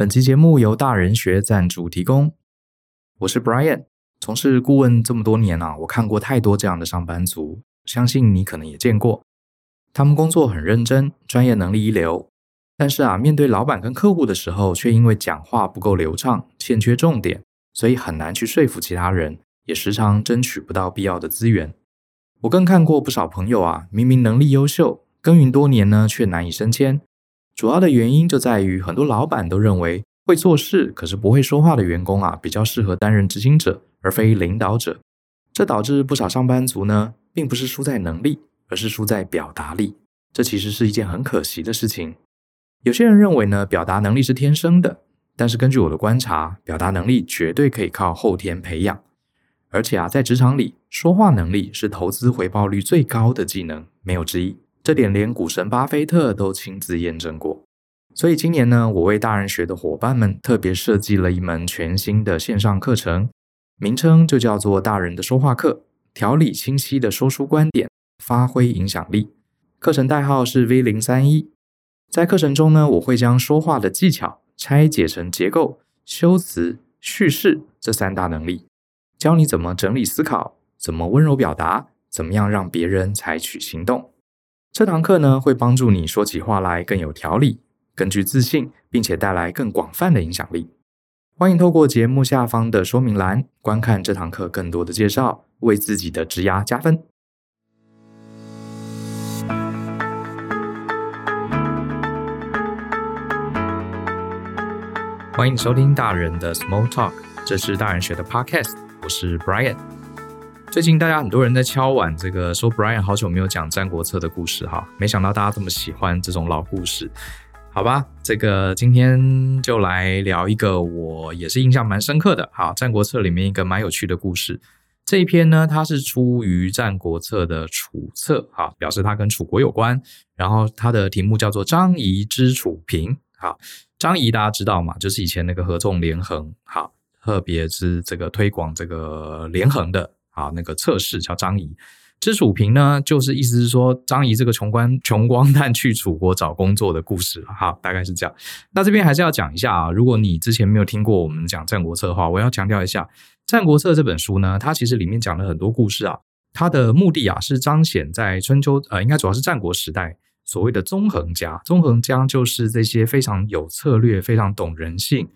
本期节目由大人学赞助提供。我是 Brian，从事顾问这么多年啊，我看过太多这样的上班族，相信你可能也见过。他们工作很认真，专业能力一流，但是啊，面对老板跟客户的时候，却因为讲话不够流畅，欠缺重点，所以很难去说服其他人，也时常争取不到必要的资源。我更看过不少朋友啊，明明能力优秀，耕耘多年呢，却难以升迁。主要的原因就在于，很多老板都认为会做事可是不会说话的员工啊，比较适合担任执行者，而非领导者。这导致不少上班族呢，并不是输在能力，而是输在表达力。这其实是一件很可惜的事情。有些人认为呢，表达能力是天生的，但是根据我的观察，表达能力绝对可以靠后天培养。而且啊，在职场里，说话能力是投资回报率最高的技能，没有之一。这点连股神巴菲特都亲自验证过，所以今年呢，我为大人学的伙伴们特别设计了一门全新的线上课程，名称就叫做“大人的说话课”，条理清晰的说出观点，发挥影响力。课程代号是 V 零三一。在课程中呢，我会将说话的技巧拆解成结构、修辞、叙事这三大能力，教你怎么整理思考，怎么温柔表达，怎么样让别人采取行动。这堂课呢，会帮助你说起话来更有条理、更具自信，并且带来更广泛的影响力。欢迎透过节目下方的说明栏观看这堂课更多的介绍，为自己的职涯加分。欢迎收听大人的 Small Talk，这是大人学的 Podcast，我是 Brian。最近大家很多人在敲碗，这个说 Brian 好久没有讲《战国策》的故事哈，没想到大家这么喜欢这种老故事，好吧？这个今天就来聊一个我也是印象蛮深刻的，好，《战国策》里面一个蛮有趣的故事。这一篇呢，它是出于《战国策》的楚策，哈，表示它跟楚国有关。然后它的题目叫做“张仪之楚平”，好，张仪大家知道嘛，就是以前那个合纵连横，好，特别是这个推广这个连横的。啊，那个测试叫张仪，之楚平呢，就是意思是说张仪这个穷光穷光蛋去楚国找工作的故事。好，大概是这样。那这边还是要讲一下啊，如果你之前没有听过我们讲《战国策》的话，我要强调一下，《战国策》这本书呢，它其实里面讲了很多故事啊。它的目的啊，是彰显在春秋呃，应该主要是战国时代所谓的纵横家。纵横家就是这些非常有策略、非常懂人性。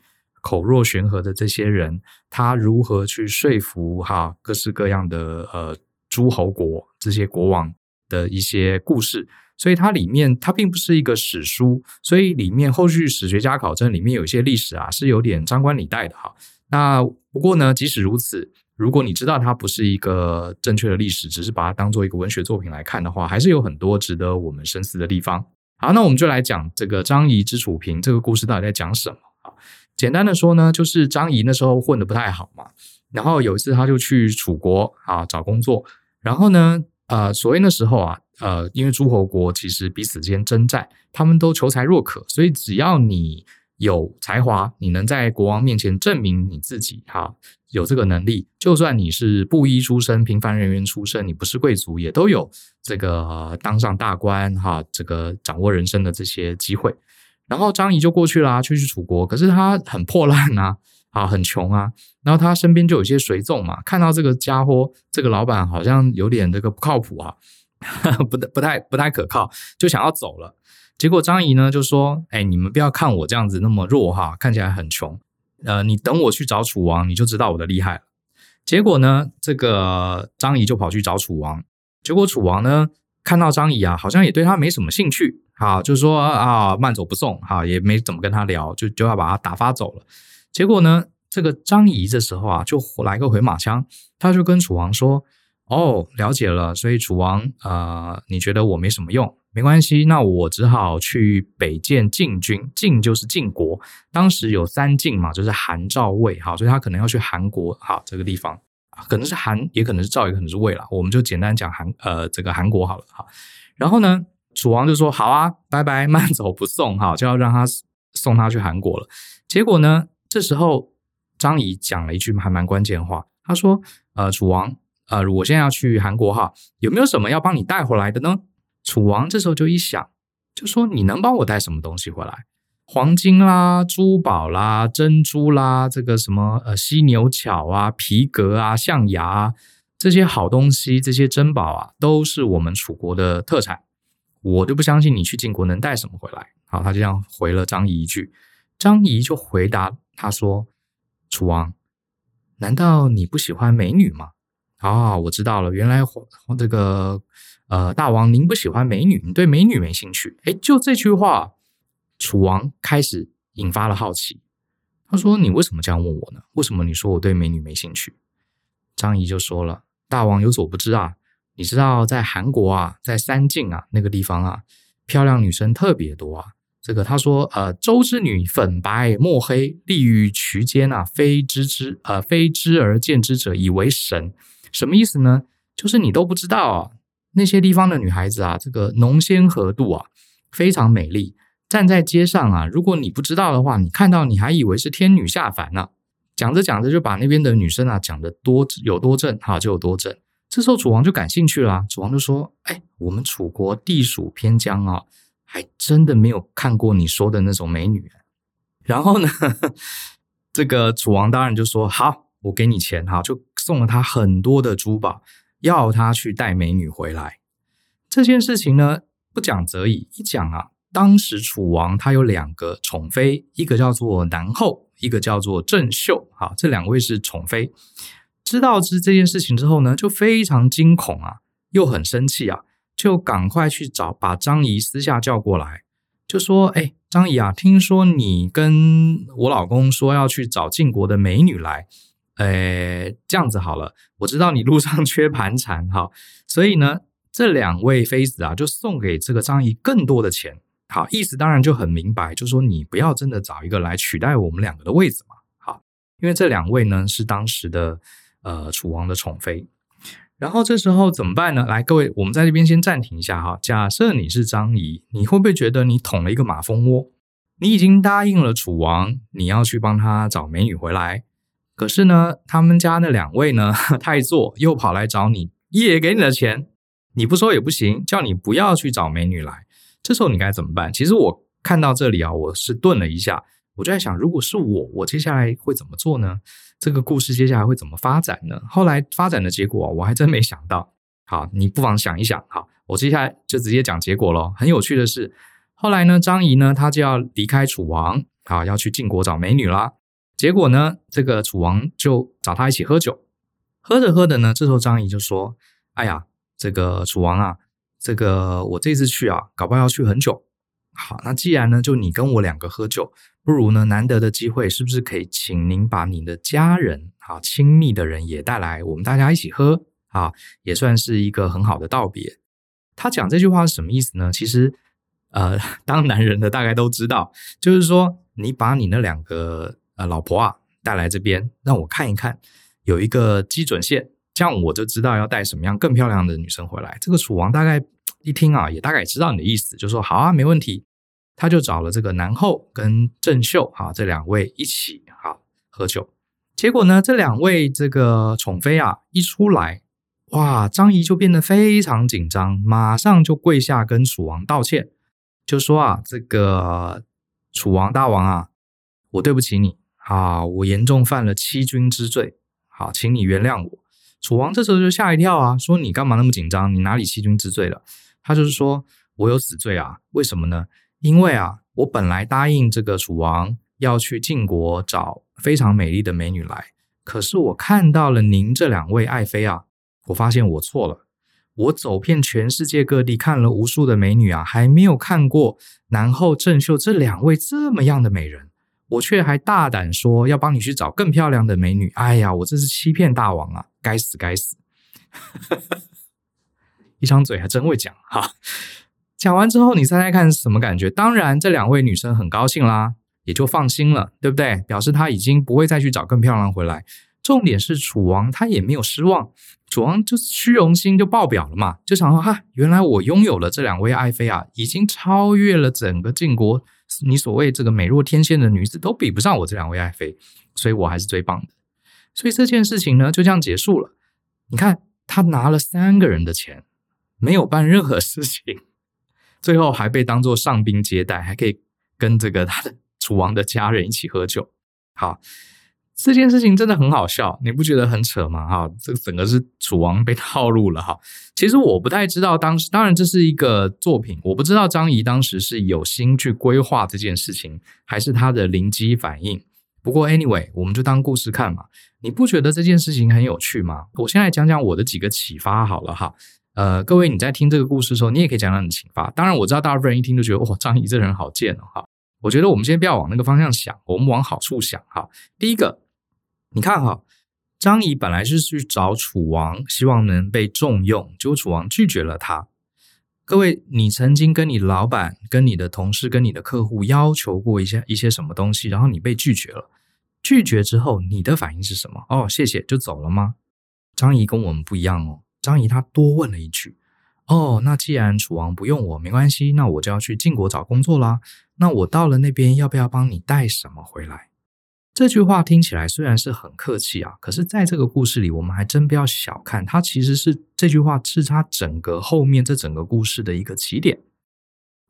口若悬河的这些人，他如何去说服哈各式各样的呃诸侯国这些国王的一些故事？所以它里面它并不是一个史书，所以里面后续史学家考证里面有一些历史啊是有点张冠李戴的哈。那不过呢，即使如此，如果你知道它不是一个正确的历史，只是把它当做一个文学作品来看的话，还是有很多值得我们深思的地方。好，那我们就来讲这个张仪之楚平这个故事到底在讲什么？简单的说呢，就是张仪那时候混得不太好嘛，然后有一次他就去楚国啊找工作，然后呢，呃，所谓那时候啊，呃，因为诸侯国其实彼此间征战，他们都求才若渴，所以只要你有才华，你能在国王面前证明你自己，哈，有这个能力，就算你是布衣出身、平凡人员出身，你不是贵族，也都有这个、当上大官，哈，这个掌握人生的这些机会。然后张仪就过去啦，去去楚国。可是他很破烂啊，啊，很穷啊。然后他身边就有一些随从嘛，看到这个家伙，这个老板好像有点这个不靠谱啊，不 不太不太可靠，就想要走了。结果张仪呢就说：“哎，你们不要看我这样子那么弱哈，看起来很穷。呃，你等我去找楚王，你就知道我的厉害了。”结果呢，这个张仪就跑去找楚王。结果楚王呢看到张仪啊，好像也对他没什么兴趣。啊，就是说啊，慢走不送，好，也没怎么跟他聊，就就要把他打发走了。结果呢，这个张仪这时候啊，就来个回马枪，他就跟楚王说：“哦，了解了，所以楚王啊、你觉得我没什么用，没关系，那我只好去北见晋军，晋就是晋国，当时有三晋嘛，就是韩赵魏，好，所以他可能要去韩国，哈，这个地方可能是韩，也可能是赵，也可能是魏了，我们就简单讲韩，呃，这个韩国好了，哈，然后呢？”楚王就说：“好啊，拜拜，慢走不送。”哈，就要让他送他去韩国了。结果呢，这时候张仪讲了一句还蛮关键的话，他说：“呃，楚王，呃，我现在要去韩国哈，有没有什么要帮你带回来的呢？”楚王这时候就一想，就说：“你能帮我带什么东西回来？”黄金啦、珠宝啦、珍珠啦，这个什么呃犀牛角啊、皮革啊、象牙啊，这些好东西、这些珍宝啊，都是我们楚国的特产。我就不相信你去晋国能带什么回来。好，他就这样回了张仪一句。张仪就回答他说：“楚王，难道你不喜欢美女吗？”啊、我知道了，原来这个呃大王您不喜欢美女，你对美女没兴趣。诶，就这句话。楚王开始引发了好奇，他说：“你为什么这样问我呢？为什么你说我对美女没兴趣？”张仪就说了：“大王有所不知啊，你知道在韩国啊，在三晋啊那个地方啊，漂亮女生特别多啊。这个他说，呃，周之女粉白墨黑，立于渠间啊，非知之呃非知而见之者以为神。什么意思呢？就是你都不知道啊，那些地方的女孩子啊，这个浓纤合度啊，非常美丽。”站在街上啊，如果你不知道的话，你看到你还以为是天女下凡呢。讲着讲着就把那边的女生啊讲得多有多正哈，就有多正。这时候楚王就感兴趣了，楚王就说：“哎，我们楚国地属偏疆啊，还真的没有看过你说的那种美女。”然后呢，这个楚王当然就说：“好，我给你钱哈，就送了他很多的珠宝，要他去带美女回来。”这件事情呢，不讲则已，一讲啊。当时楚王他有两个宠妃，一个叫做南后，一个叫做郑袖。好，这两位是宠妃。知道知这件事情之后呢，就非常惊恐啊，又很生气啊，就赶快去找把张仪私下叫过来，就说：“哎，张仪啊，听说你跟我老公说要去找晋国的美女来，哎，这样子好了，我知道你路上缺盘缠，哈，所以呢，这两位妃子啊，就送给这个张仪更多的钱。”好，意思当然就很明白，就是说你不要真的找一个来取代我们两个的位置嘛。好，因为这两位呢是当时的呃楚王的宠妃。然后这时候怎么办呢？来，各位，我们在这边先暂停一下哈。假设你是张仪，你会不会觉得你捅了一个马蜂窝？你已经答应了楚王，你要去帮他找美女回来，可是呢，他们家那两位呢太座又跑来找你，也给你的钱，你不收也不行，叫你不要去找美女来。这时候你该怎么办？其实我看到这里啊，我是顿了一下，我就在想，如果是我，我接下来会怎么做呢？这个故事接下来会怎么发展呢？后来发展的结果，我还真没想到。好，你不妨想一想。好，我接下来就直接讲结果喽。很有趣的是，后来呢，张仪呢，他就要离开楚王，好，要去晋国找美女啦。结果呢，这个楚王就找他一起喝酒，喝着喝着呢，这时候张仪就说：“哎呀，这个楚王啊。”这个我这次去啊，搞不好要去很久。好，那既然呢，就你跟我两个喝酒，不如呢，难得的机会，是不是可以请您把你的家人啊，亲密的人也带来，我们大家一起喝啊，也算是一个很好的道别。他讲这句话是什么意思呢？其实，呃，当男人的大概都知道，就是说，你把你那两个呃老婆啊带来这边，让我看一看，有一个基准线。这样我就知道要带什么样更漂亮的女生回来。这个楚王大概一听啊，也大概知道你的意思，就说好啊，没问题。他就找了这个南后跟郑袖啊这两位一起哈喝酒。结果呢，这两位这个宠妃啊一出来，哇，张仪就变得非常紧张，马上就跪下跟楚王道歉，就说啊，这个楚王大王啊，我对不起你啊，我严重犯了欺君之罪，好，请你原谅我。楚王这时候就吓一跳啊，说你干嘛那么紧张？你哪里欺君之罪了？他就是说我有死罪啊，为什么呢？因为啊，我本来答应这个楚王要去晋国找非常美丽的美女来，可是我看到了您这两位爱妃啊，我发现我错了。我走遍全世界各地看了无数的美女啊，还没有看过南后郑袖这两位这么样的美人。我却还大胆说要帮你去找更漂亮的美女，哎呀，我这是欺骗大王啊！该死，该死！一张嘴还真会讲哈。讲完之后，你猜猜看是什么感觉？当然，这两位女生很高兴啦，也就放心了，对不对？表示他已经不会再去找更漂亮回来。重点是楚王他也没有失望，楚王就是虚荣心就爆表了嘛，就想说哈，原来我拥有了这两位爱妃啊，已经超越了整个晋国。你所谓这个美若天仙的女子都比不上我这两位爱妃，所以我还是最棒的。所以这件事情呢，就这样结束了。你看，他拿了三个人的钱，没有办任何事情，最后还被当做上宾接待，还可以跟这个他的 楚王的家人一起喝酒。好，这件事情真的很好笑，你不觉得很扯吗？哈，这个整个是楚王被套路了哈。其实我不太知道当时，当然这是一个作品，我不知道张仪当时是有心去规划这件事情，还是他的灵机反应。不过 anyway，我们就当故事看嘛。你不觉得这件事情很有趣吗？我先来讲讲我的几个启发好了哈。呃，各位你在听这个故事的时候，你也可以讲讲你的启发。当然我知道大部分人一听就觉得哇，张仪这人好贱哦哈。我觉得我们先不要往那个方向想，我们往好处想哈。第一个，你看哈，张仪本来是去找楚王，希望能被重用，结果楚王拒绝了他。各位，你曾经跟你老板、跟你的同事、跟你的客户要求过一些一些什么东西，然后你被拒绝了。拒绝之后，你的反应是什么？哦，谢谢，就走了吗？张仪跟我们不一样哦。张仪他多问了一句。哦，那既然楚王不用我，没关系，那我就要去晋国找工作啦。那我到了那边，要不要帮你带什么回来？这句话听起来虽然是很客气啊，可是在这个故事里，我们还真不要小看它，其实是这句话是他整个后面这整个故事的一个起点。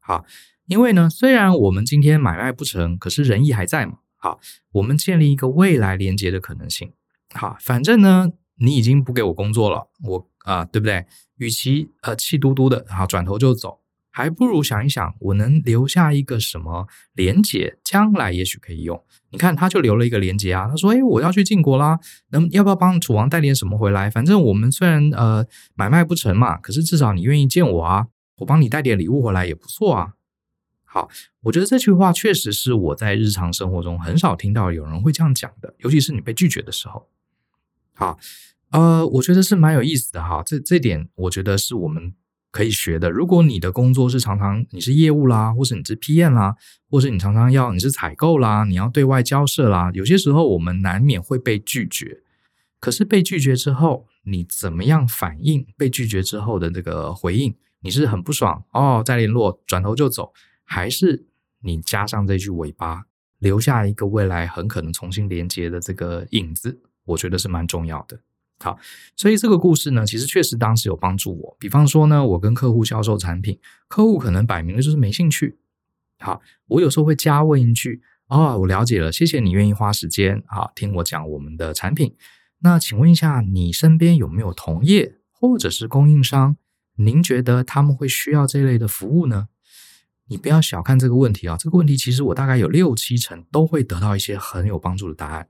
好，因为呢，虽然我们今天买卖不成，可是仁义还在嘛。好，我们建立一个未来连接的可能性。好，反正呢，你已经不给我工作了，我啊、对不对？与其呃气嘟嘟的，好转头就走，还不如想一想，我能留下一个什么连结，将来也许可以用。你看，他就留了一个连结啊。他说：“哎，我要去晋国啦，那么要不要帮楚王带点什么回来？反正我们虽然呃买卖不成嘛，可是至少你愿意见我啊，我帮你带点礼物回来也不错啊。”好，我觉得这句话确实是我在日常生活中很少听到有人会这样讲的，尤其是你被拒绝的时候。好。呃，我觉得是蛮有意思的哈，这这点我觉得是我们可以学的。如果你的工作是常常你是业务啦，或是你是 PM 啦，或是你常常要你是采购啦，你要对外交涉啦，有些时候我们难免会被拒绝。可是被拒绝之后，你怎么样反应？被拒绝之后的这个回应，你是很不爽哦，再联络，转头就走，还是你加上这句尾巴，留下一个未来很可能重新连接的这个影子？我觉得是蛮重要的。好，所以这个故事呢，其实确实当时有帮助我。比方说呢，我跟客户销售产品，客户可能摆明了就是没兴趣。好，我有时候会加问一句：“哦，我了解了，谢谢你愿意花时间啊听我讲我们的产品。那请问一下，你身边有没有同业或者是供应商？您觉得他们会需要这类的服务呢？你不要小看这个问题啊，这个问题其实我大概有六七成都会得到一些很有帮助的答案，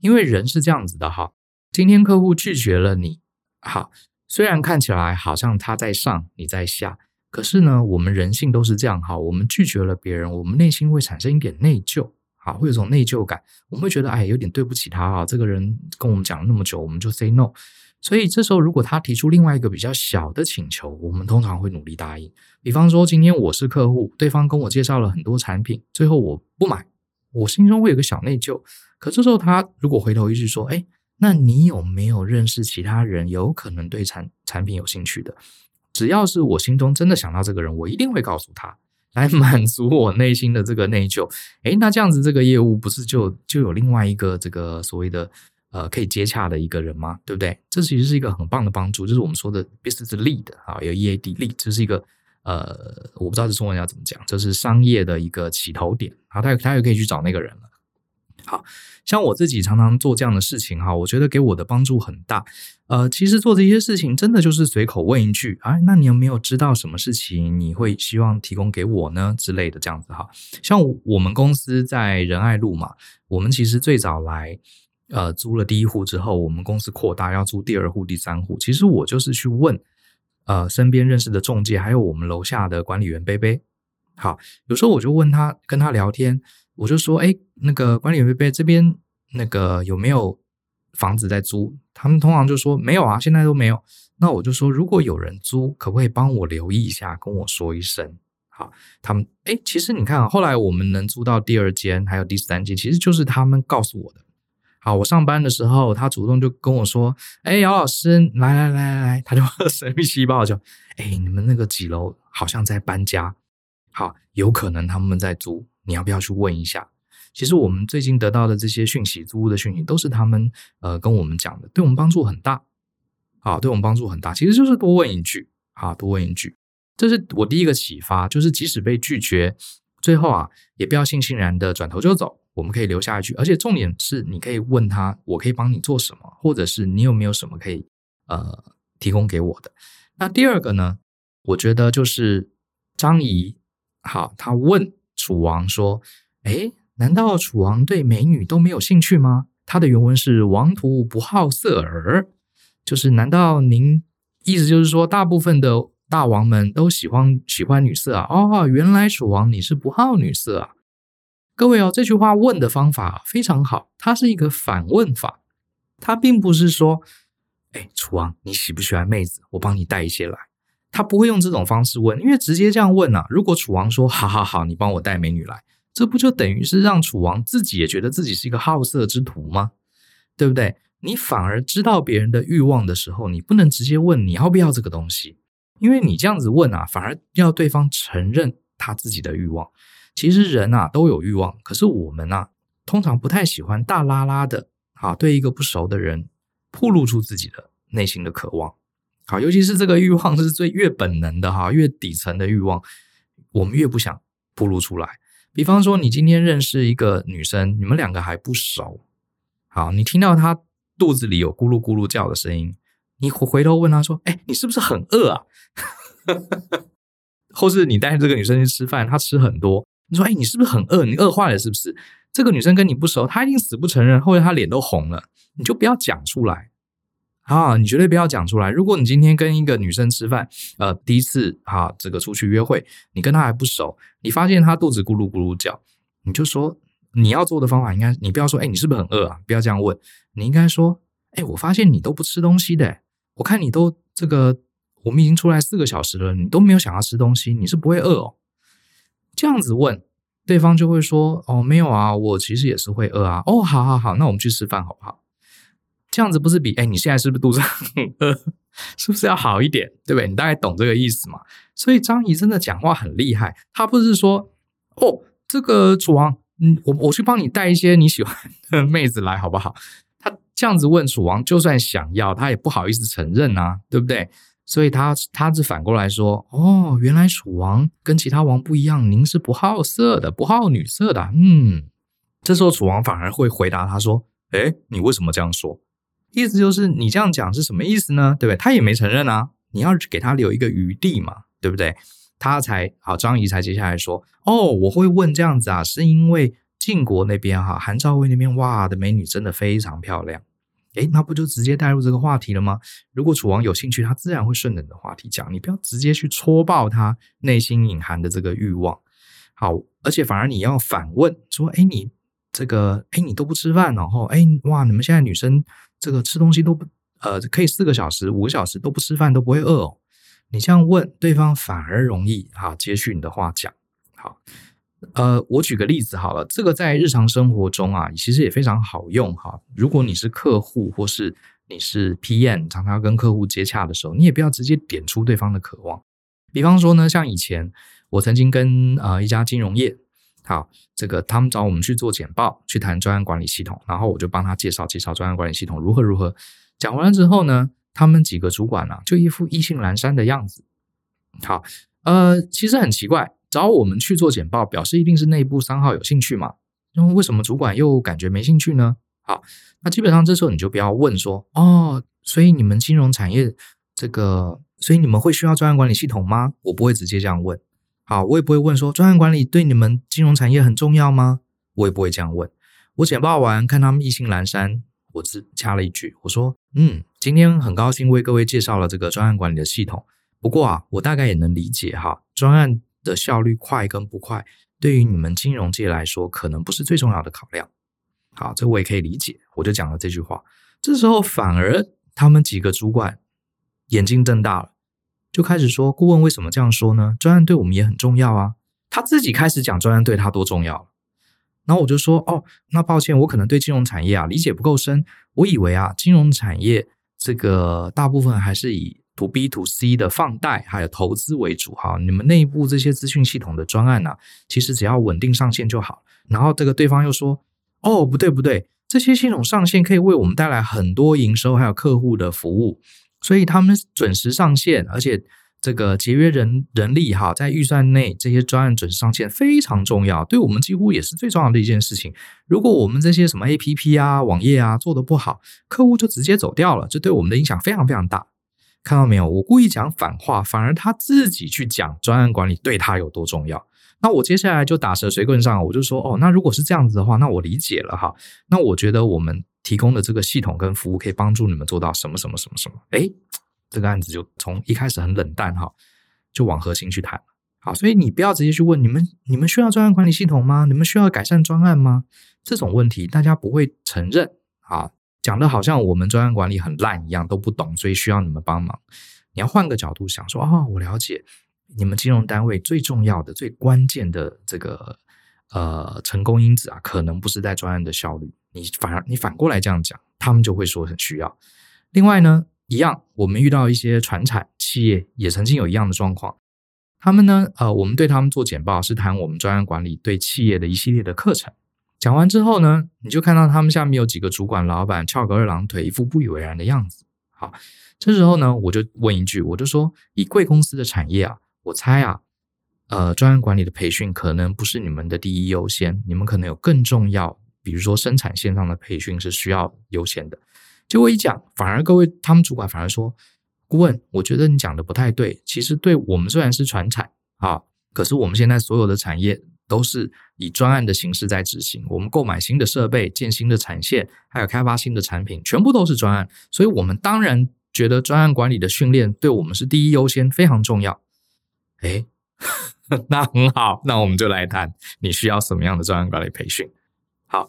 因为人是这样子的哈。今天客户拒绝了你，好，虽然看起来好像他在上，你在下，可是呢，我们人性都是这样哈。我们拒绝了别人，我们内心会产生一点内疚，好，会有种内疚感，我们会觉得哎，有点对不起他啊。这个人跟我们讲了那么久，我们就 say no。所以这时候，如果他提出另外一个比较小的请求，我们通常会努力答应。比方说，今天我是客户，对方跟我介绍了很多产品，最后我不买，我心中会有个小内疚。可这时候他如果回头一句说，哎。那你有没有认识其他人有可能对产产品有兴趣的？只要是我心中真的想到这个人，我一定会告诉他，来 满足我内心的这个内疚。诶，那这样子这个业务不是就就有另外一个这个所谓的呃可以接洽的一个人吗？对不对？这其实是一个很棒的帮助，就是我们说的 business lead 啊，有 EAD lead，这是一个呃我不知道这中文要怎么讲，这是商业的一个起头点。好，他他也可以去找那个人了。好。像我自己常常做这样的事情哈，我觉得给我的帮助很大。呃，其实做这些事情真的就是随口问一句，哎，那你有没有知道什么事情你会希望提供给我呢？之类的这样子哈。像我们公司在仁爱路嘛，我们其实最早来呃租了第一户之后，我们公司扩大要租第二户、第三户，其实我就是去问呃身边认识的中介，还有我们楼下的管理员贝贝。好，有时候我就问他，跟他聊天。我就说，哎，那个管理员贝贝这边那个有没有房子在租？他们通常就说没有啊，现在都没有。那我就说，如果有人租，可不可以帮我留意一下，跟我说一声？好，他们哎，其实你看啊，后来我们能租到第二间，还有第三间，其实就是他们告诉我的。好，我上班的时候，他主动就跟我说，哎，姚老师，来来来来来，他就 神秘细胞就，哎，你们那个几楼好像在搬家，好，有可能他们在租。你要不要去问一下？其实我们最近得到的这些讯息，租屋的讯息，都是他们呃跟我们讲的，对我们帮助很大。好，对我们帮助很大。其实就是多问一句，啊，多问一句。这是我第一个启发，就是即使被拒绝，最后啊，也不要悻悻然的转头就走，我们可以留下一句，而且重点是，你可以问他，我可以帮你做什么，或者是你有没有什么可以呃提供给我的。那第二个呢，我觉得就是张仪，好，他问楚王说：“诶，难道楚王对美女都没有兴趣吗？”他的原文是“王徒不好色耳”，就是难道您意思就是说，大部分的大王们都喜欢喜欢女色啊？哦，原来楚王你是不好女色啊？各位哦，这句话问的方法非常好，它是一个反问法，它并不是说。哎，楚王，你喜不喜欢妹子？我帮你带一些来。他不会用这种方式问，因为直接这样问啊，如果楚王说好好好，你帮我带美女来，这不就等于是让楚王自己也觉得自己是一个好色之徒吗？对不对？你反而知道别人的欲望的时候，你不能直接问你要不要这个东西，因为你这样子问啊，反而要对方承认他自己的欲望。其实人啊都有欲望，可是我们啊通常不太喜欢大拉拉的啊对一个不熟的人。暴露出自己的内心的渴望，好，尤其是这个欲望是最越本能的哈，越底层的欲望，我们越不想暴露出来。比方说，你今天认识一个女生，你们两个还不熟，好，你听到她肚子里有咕噜咕噜叫的声音，你回头问她说：“哎，你是不是很饿啊？” 或是你带这个女生去吃饭，她吃很多，你说：“哎，你是不是很饿？你饿坏了是不是？”这个女生跟你不熟，她一定死不承认，或者她脸都红了。你就不要讲出来啊！你绝对不要讲出来。如果你今天跟一个女生吃饭，呃，第一次啊，这个出去约会，你跟她还不熟，你发现她肚子咕噜咕噜叫，你就说你要做的方法应该，你不要说，哎，你是不是很饿啊？不要这样问，你应该说，哎，我发现你都不吃东西的，我看你都这个，我们已经出来四个小时了，你都没有想要吃东西，你是不会饿哦。这样子问。对方就会说：“哦，没有啊，我其实也是会饿啊。哦，好好好，那我们去吃饭好不好？这样子不是比哎，你现在是不是肚子很 饿？是不是要好一点？对不对？你大概懂这个意思嘛？所以张仪真的讲话很厉害，他不是说哦，这个楚王，嗯，我我去帮你带一些你喜欢的妹子来好不好？他这样子问楚王，就算想要，他也不好意思承认啊，对不对？”所以他他是反过来说，哦，原来楚王跟其他王不一样，您是不好色的，不好女色的，嗯，这时候楚王反而会回答他说，诶，你为什么这样说？意思就是你这样讲是什么意思呢？对不对？他也没承认啊，你要给他留一个余地嘛，对不对？他才好，张仪才接下来说，哦，我会问这样子啊，是因为晋国那边哈，韩赵魏那边哇的美女真的非常漂亮。诶，那不就直接带入这个话题了吗？如果楚王有兴趣，他自然会顺着你的话题讲。你不要直接去戳爆他内心隐含的这个欲望。好，而且反而你要反问说：“诶，你这个，诶，你都不吃饭，然后，诶，哇，你们现在女生这个吃东西都不，呃，可以四个小时、五个小时都不吃饭都不会饿哦。”你这样问对方，反而容易哈接续你的话讲。好。呃，我举个例子好了，这个在日常生活中啊，其实也非常好用哈。如果你是客户或是你是 PM，常常要跟客户接洽的时候，你也不要直接点出对方的渴望。比方说呢，像以前我曾经跟呃一家金融业，好，这个他们找我们去做简报，去谈专案管理系统，然后我就帮他介绍介绍专案管理系统如何如何。讲完了之后呢，他们几个主管啊，就一副意兴阑珊的样子。好，呃，其实很奇怪。找我们去做简报，表示一定是内部三号有兴趣嘛？那为什么主管又感觉没兴趣呢？好，那基本上这时候你就不要问说哦，所以你们金融产业这个，所以你们会需要专案管理系统吗？我不会直接这样问。好，我也不会问说专案管理对你们金融产业很重要吗？我也不会这样问。我简报完看他们意兴阑珊，我只掐了一句，我说嗯，今天很高兴为各位介绍了这个专案管理的系统。不过啊，我大概也能理解哈，专案。的效率快跟不快，对于你们金融界来说，可能不是最重要的考量。好，这我也可以理解，我就讲了这句话。这时候反而他们几个主管眼睛瞪大了，就开始说：“顾问为什么这样说呢？专案对我们也很重要啊。”他自己开始讲专案对他多重要。然后我就说：“哦，那抱歉，我可能对金融产业啊理解不够深。我以为啊，金融产业这个大部分还是以。” to B to C 的放贷还有投资为主哈，你们内部这些资讯系统的专案呢、啊，其实只要稳定上线就好。然后这个对方又说，哦，不对不对，这些系统上线可以为我们带来很多营收还有客户的服务，所以他们准时上线，而且这个节约人人力哈，在预算内这些专案准时上线非常重要，对我们几乎也是最重要的一件事情。如果我们这些什么 APP 啊、网页啊做得不好，客户就直接走掉了，这对我们的影响非常非常大。看到没有？我故意讲反话，反而他自己去讲专案管理对他有多重要。那我接下来就打蛇随棍上，我就说哦，那如果是这样子的话，那我理解了哈。那我觉得我们提供的这个系统跟服务可以帮助你们做到什么什么什么什么。诶这个案子就从一开始很冷淡哈，就往核心去谈。好，所以你不要直接去问你们，你们需要专案管理系统吗？你们需要改善专案吗？这种问题大家不会承认啊，讲的好像我们专案管理很烂一样，都不懂，所以需要你们帮忙。你要换个角度想说，哦，我了解，你们金融单位最重要的、最关键的这个呃成功因子啊，可能不是在专案的效率。你反而你反过来这样讲，他们就会说很需要。另外呢，一样，我们遇到一些传产企业也曾经有一样的状况。他们呢，呃，我们对他们做简报是谈我们专案管理对企业的一系列的课程。讲完之后呢，你就看到他们下面有几个主管老板翘个二郎腿，一副不以为然的样子。好，这时候呢，我就问一句，我就说，以贵公司的产业啊，我猜啊，呃，专案管理的培训可能不是你们的第一优先，你们可能有更重要，比如说生产线上的培训是需要优先的。结果一讲，反而各位他们主管反而说：“顾问，我觉得你讲的不太对。其实对我们虽然是传产啊，可是我们现在所有的产业都是以专案的形式在执行。我们购买新的设备、建新的产线，还有开发新的产品，全部都是专案。所以，我们当然觉得专案管理的训练对我们是第一优先，非常重要。诶，那很好，那我们就来谈你需要什么样的专案管理培训。好，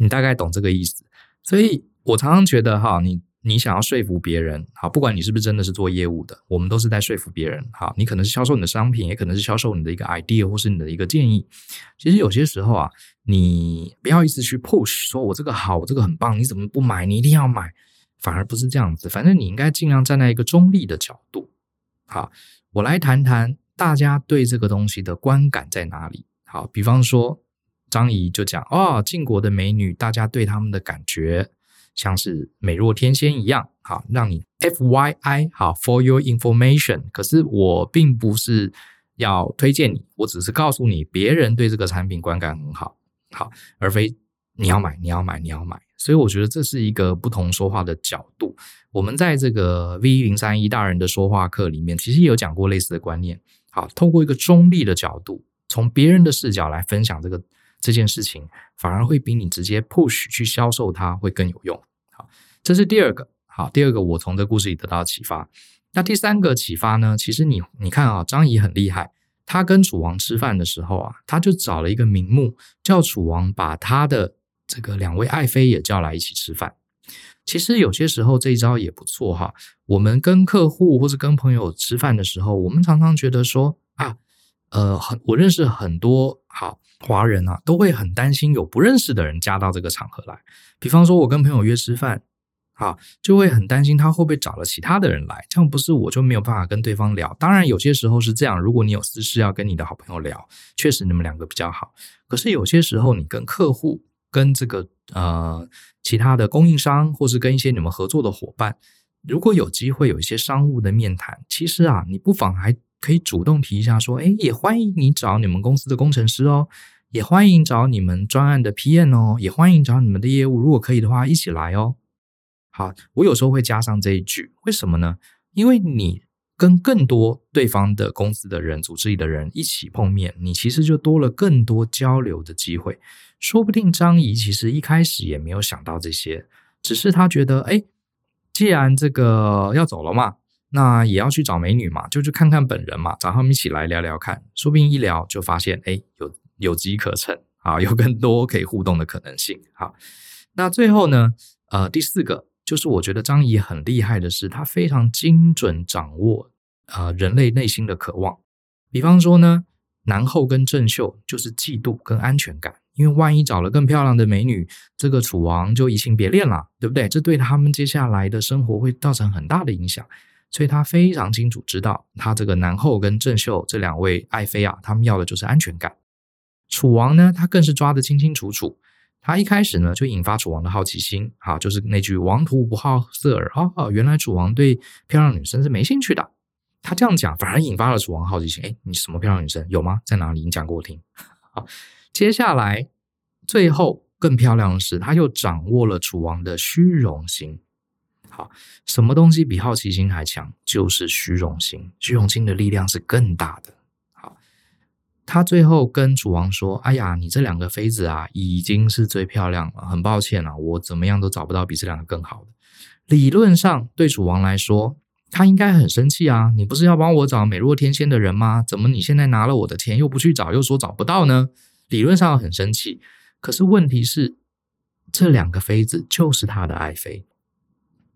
你大概懂这个意思，所以。”我常常觉得哈，你你想要说服别人，好，不管你是不是真的是做业务的，我们都是在说服别人。好，你可能是销售你的商品，也可能是销售你的一个 idea 或是你的一个建议。其实有些时候啊，你不要一直去 push，说我这个好，我这个很棒，你怎么不买？你一定要买，反而不是这样子。反正你应该尽量站在一个中立的角度。好，我来谈谈大家对这个东西的观感在哪里。好，比方说张仪就讲哦，晋国的美女，大家对他们的感觉。像是美若天仙一样，好，让你 FYI 好 for your information。可是我并不是要推荐你，我只是告诉你，别人对这个产品观感很好，好，而非你要买，你要买，你要买。所以我觉得这是一个不同说话的角度。我们在这个 V 零三一大人的说话课里面，其实也有讲过类似的观念。好，透过一个中立的角度，从别人的视角来分享这个。这件事情反而会比你直接 push 去销售它会更有用。好，这是第二个。好，第二个我从这故事里得到启发。那第三个启发呢？其实你你看啊，张仪很厉害。他跟楚王吃饭的时候啊，他就找了一个名目，叫楚王把他的这个两位爱妃也叫来一起吃饭。其实有些时候这一招也不错哈。我们跟客户或者跟朋友吃饭的时候，我们常常觉得说啊，呃，很我认识很多好。华人啊，都会很担心有不认识的人加到这个场合来。比方说，我跟朋友约吃饭，啊，就会很担心他会不会找了其他的人来，这样不是我就没有办法跟对方聊。当然，有些时候是这样，如果你有私事要跟你的好朋友聊，确实你们两个比较好。可是有些时候，你跟客户、跟这个呃其他的供应商，或是跟一些你们合作的伙伴，如果有机会有一些商务的面谈，其实啊，你不妨还。可以主动提一下，说，诶，也欢迎你找你们公司的工程师哦，也欢迎找你们专案的 PM 哦，也欢迎找你们的业务，如果可以的话，一起来哦。好，我有时候会加上这一句，为什么呢？因为你跟更多对方的公司的人、组织里的人一起碰面，你其实就多了更多交流的机会。说不定张仪其实一开始也没有想到这些，只是他觉得，哎，既然这个要走了嘛。那也要去找美女嘛，就去看看本人嘛，找他们一起来聊聊看，说不定一聊就发现，哎，有有机可乘啊，有更多可以互动的可能性。好，那最后呢，呃，第四个就是我觉得张仪很厉害的是，他非常精准掌握呃人类内心的渴望。比方说呢，男后跟正秀就是嫉妒跟安全感，因为万一找了更漂亮的美女，这个楚王就移情别恋了，对不对？这对他们接下来的生活会造成很大的影响。所以他非常清楚知道，他这个南后跟郑袖这两位爱妃啊，他们要的就是安全感。楚王呢，他更是抓得清清楚楚。他一开始呢，就引发楚王的好奇心，啊，就是那句“王图不好色儿”，哦，原来楚王对漂亮女生是没兴趣的。他这样讲反而引发了楚王好奇心。哎，你什么漂亮女生有吗？在哪里？你讲给我听。好，接下来最后更漂亮的是，他又掌握了楚王的虚荣心。什么东西比好奇心还强？就是虚荣心。虚荣心的力量是更大的。好，他最后跟楚王说：“哎呀，你这两个妃子啊，已经是最漂亮了。很抱歉啊，我怎么样都找不到比这两个更好的。理论上，对楚王来说，他应该很生气啊！你不是要帮我找美若天仙的人吗？怎么你现在拿了我的钱又不去找，又说找不到呢？理论上很生气。可是问题是，这两个妃子就是他的爱妃。”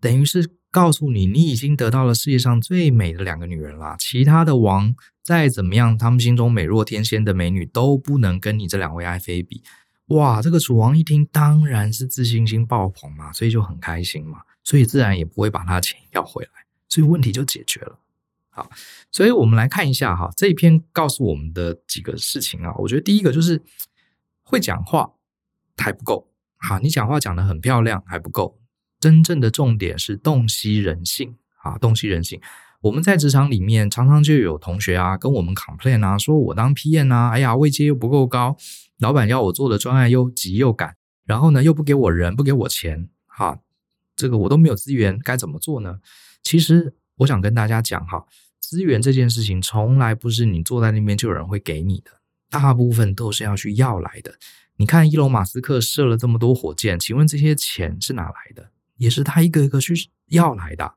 等于是告诉你，你已经得到了世界上最美的两个女人了。其他的王再怎么样，他们心中美若天仙的美女都不能跟你这两位爱妃比。哇，这个楚王一听，当然是自信心爆棚嘛，所以就很开心嘛，所以自然也不会把他钱要回来，所以问题就解决了。好，所以我们来看一下哈，这一篇告诉我们的几个事情啊，我觉得第一个就是会讲话还不够，好，你讲话讲得很漂亮还不够。真正的重点是洞悉人性啊，洞悉人性。我们在职场里面常常就有同学啊跟我们 complain 啊，说我当 PM 啊，哎呀，位阶又不够高，老板要我做的专案又急又赶，然后呢又不给我人，不给我钱，哈，这个我都没有资源，该怎么做呢？其实我想跟大家讲哈，资源这件事情从来不是你坐在那边就有人会给你的，大部分都是要去要来的。你看伊隆马斯克射了这么多火箭，请问这些钱是哪来的？也是他一个一个去要来的，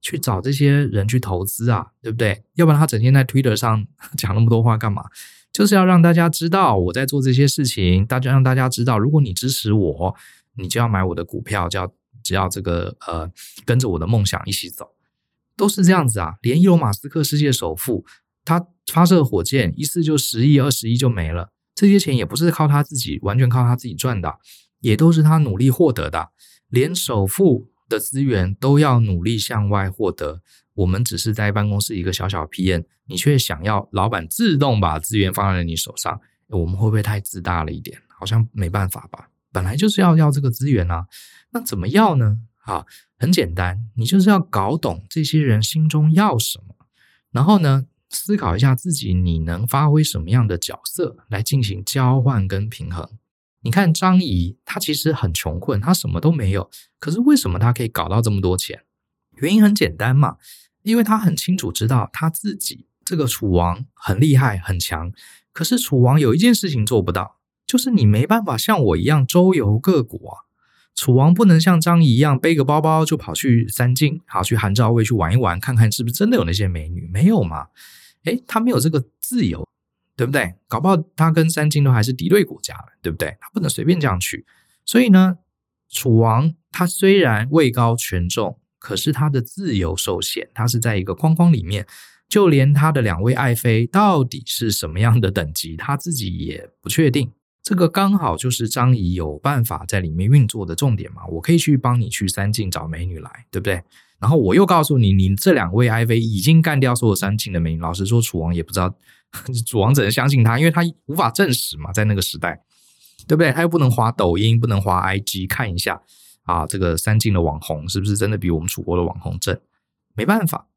去找这些人去投资啊，对不对？要不然他整天在 Twitter 上 讲那么多话干嘛？就是要让大家知道我在做这些事情，大家让大家知道，如果你支持我，你就要买我的股票，就要只要这个呃跟着我的梦想一起走，都是这样子啊。连伊隆马斯克世界首富，他发射火箭一次就十亿、二十亿就没了，这些钱也不是靠他自己，完全靠他自己赚的，也都是他努力获得的。连首富的资源都要努力向外获得，我们只是在办公室一个小小 P N，你却想要老板自动把资源放在你手上，我们会不会太自大了一点？好像没办法吧？本来就是要要这个资源啊，那怎么要呢？啊，很简单，你就是要搞懂这些人心中要什么，然后呢，思考一下自己你能发挥什么样的角色来进行交换跟平衡。你看张仪，他其实很穷困，他什么都没有，可是为什么他可以搞到这么多钱？原因很简单嘛，因为他很清楚知道他自己这个楚王很厉害很强，可是楚王有一件事情做不到，就是你没办法像我一样周游各国啊。楚王不能像张仪一样背个包包就跑去三晋，好去韩赵魏去玩一玩，看看是不是真的有那些美女，没有嘛？诶，他没有这个自由。对不对？搞不好他跟三晋都还是敌对国家了，对不对？他不能随便这样去。所以呢，楚王他虽然位高权重，可是他的自由受限，他是在一个框框里面。就连他的两位爱妃到底是什么样的等级，他自己也不确定。这个刚好就是张仪有办法在里面运作的重点嘛。我可以去帮你去三晋找美女来，对不对？然后我又告诉你，你这两位爱妃已经干掉所有三晋的美女。老实说，楚王也不知道。楚王只能相信他，因为他无法证实嘛，在那个时代，对不对？他又不能滑抖音，不能滑 IG 看一下啊，这个三晋的网红是不是真的比我们楚国的网红正？没办法，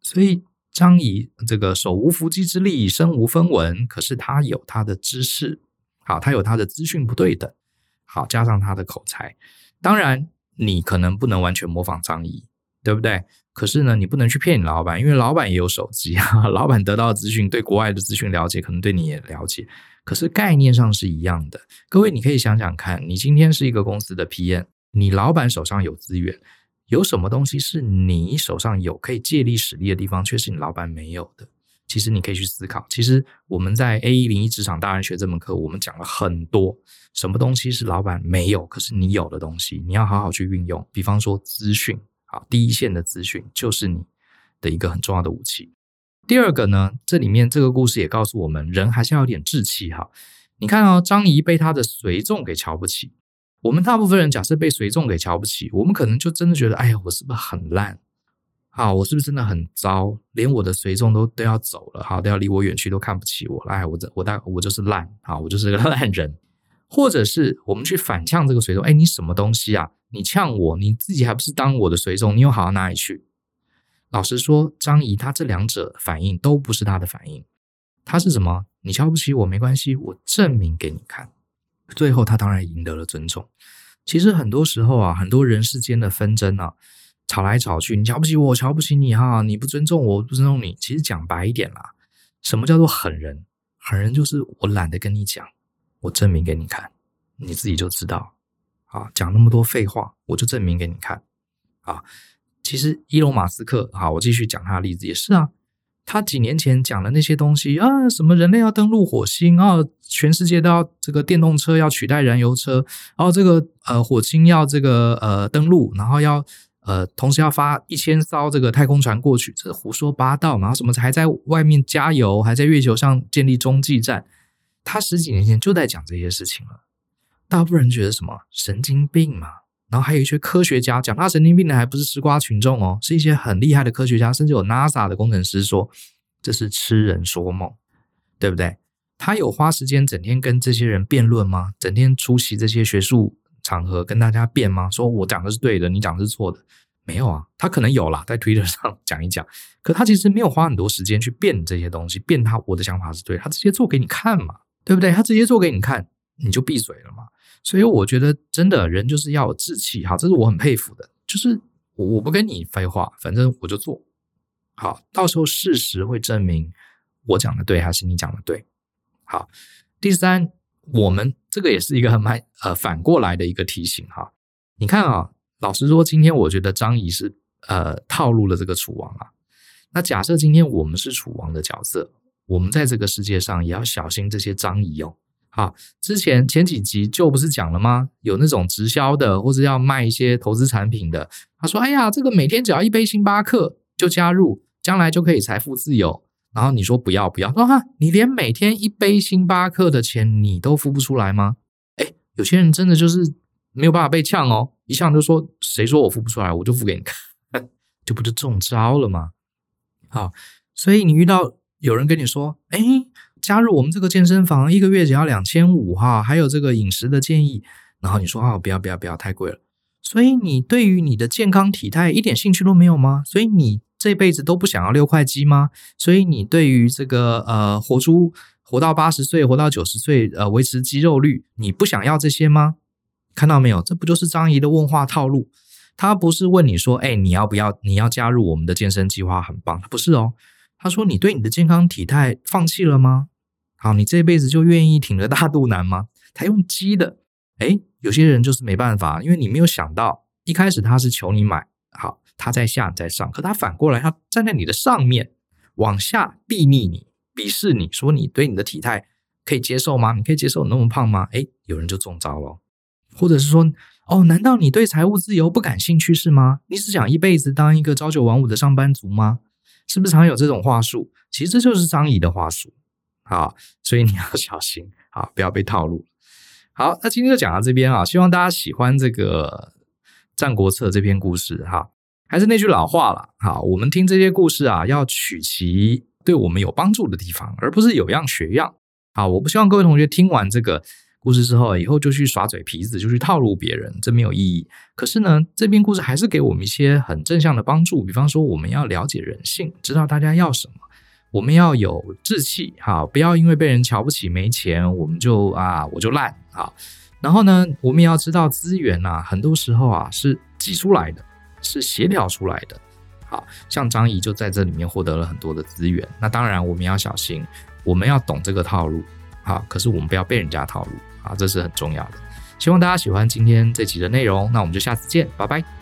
所以张仪这个手无缚鸡之力，身无分文，可是他有他的知识，好，他有他的资讯不对等，好，加上他的口才，当然你可能不能完全模仿张仪，对不对？可是呢，你不能去骗你老板，因为老板也有手机啊。老板得到的资讯，对国外的资讯了解，可能对你也了解。可是概念上是一样的。各位，你可以想想看，你今天是一个公司的 PM，你老板手上有资源，有什么东西是你手上有可以借力使力的地方，却是你老板没有的？其实你可以去思考。其实我们在 A 一零一职场大人学这门课，我们讲了很多，什么东西是老板没有，可是你有的东西，你要好好去运用。比方说资讯。好，第一线的资讯就是你的一个很重要的武器。第二个呢，这里面这个故事也告诉我们，人还是要有点志气哈。你看哦，张仪被他的随从给瞧不起。我们大部分人假设被随从给瞧不起，我们可能就真的觉得，哎呀，我是不是很烂？好，我是不是真的很糟？连我的随从都都要走了，好，都要离我远去，都看不起我。哎，我这我大我就是烂，好，我就是个 烂人。或者是我们去反呛这个随从，哎，你什么东西啊？你呛我，你自己还不是当我的随从？你又好到哪里去？老实说，张仪他这两者反应都不是他的反应，他是什么？你瞧不起我没关系，我证明给你看。最后他当然赢得了尊重。其实很多时候啊，很多人世间的纷争啊，吵来吵去，你瞧不起我，我瞧不起你哈，你不尊重我，我不尊重你。其实讲白一点啦，什么叫做狠人？狠人就是我懒得跟你讲，我证明给你看，你自己就知道。啊，讲那么多废话，我就证明给你看。啊，其实伊隆马斯克，好，我继续讲他的例子也是啊。他几年前讲的那些东西啊，什么人类要登陆火星啊，全世界都要这个电动车要取代燃油车，然后这个呃火星要这个呃登陆，然后要呃同时要发一千艘这个太空船过去，这胡说八道。然后什么还在外面加油，还在月球上建立中继站，他十几年前就在讲这些事情了。大部分人觉得什么神经病嘛？然后还有一些科学家讲他神经病的，还不是吃瓜群众哦，是一些很厉害的科学家，甚至有 NASA 的工程师说这是痴人说梦，对不对？他有花时间整天跟这些人辩论吗？整天出席这些学术场合跟大家辩吗？说我讲的是对的，你讲的是错的？没有啊，他可能有啦，在 Twitter 上讲一讲，可他其实没有花很多时间去辩这些东西，辩他我的想法是对，他直接做给你看嘛，对不对？他直接做给你看，你就闭嘴了嘛。所以我觉得，真的人就是要有志气，哈，这是我很佩服的。就是我不跟你废话，反正我就做好，到时候事实会证明我讲的对还是你讲的对。好，第三，我们这个也是一个很蛮呃反过来的一个提醒哈。你看啊，老实说，今天我觉得张仪是呃套路了这个楚王啊。那假设今天我们是楚王的角色，我们在这个世界上也要小心这些张仪哦。好，之前前几集就不是讲了吗？有那种直销的，或者要卖一些投资产品的。他说：“哎呀，这个每天只要一杯星巴克就加入，将来就可以财富自由。”然后你说不要不要，说哈，你连每天一杯星巴克的钱你都付不出来吗？哎，有些人真的就是没有办法被呛哦，一呛就说：“谁说我付不出来，我就付给你看。”就不就中招了吗？好，所以你遇到有人跟你说：“哎。”加入我们这个健身房，一个月只要两千五哈，还有这个饮食的建议。然后你说啊，不要不要不要，太贵了。所以你对于你的健康体态一点兴趣都没有吗？所以你这辈子都不想要六块肌吗？所以你对于这个呃活出活到八十岁、活到九十岁呃维持肌肉率，你不想要这些吗？看到没有？这不就是张仪的问话套路？他不是问你说，哎，你要不要？你要加入我们的健身计划，很棒。不是哦，他说你对你的健康体态放弃了吗？好，你这辈子就愿意挺着大肚腩吗？他用激的，诶，有些人就是没办法，因为你没有想到，一开始他是求你买，好，他在下，你在上，可他反过来，他站在你的上面，往下睥睨你，鄙视你，说你对你的体态可以接受吗？你可以接受你那么胖吗？诶，有人就中招了，或者是说，哦，难道你对财务自由不感兴趣是吗？你只想一辈子当一个朝九晚五的上班族吗？是不是常有这种话术？其实这就是张仪的话术。啊，所以你要小心，啊，不要被套路。好，那今天就讲到这边啊，希望大家喜欢这个《战国策》这篇故事哈。还是那句老话了，好，我们听这些故事啊，要取其对我们有帮助的地方，而不是有样学样。啊，我不希望各位同学听完这个故事之后，以后就去耍嘴皮子，就去套路别人，这没有意义。可是呢，这篇故事还是给我们一些很正向的帮助，比方说，我们要了解人性，知道大家要什么。我们要有志气，哈，不要因为被人瞧不起没钱，我们就啊，我就烂，好。然后呢，我们也要知道资源呐，很多时候啊是挤出来的，是协调出来的。好，像张仪就在这里面获得了很多的资源。那当然，我们要小心，我们要懂这个套路，好。可是我们不要被人家套路，啊，这是很重要的。希望大家喜欢今天这集的内容，那我们就下次见，拜拜。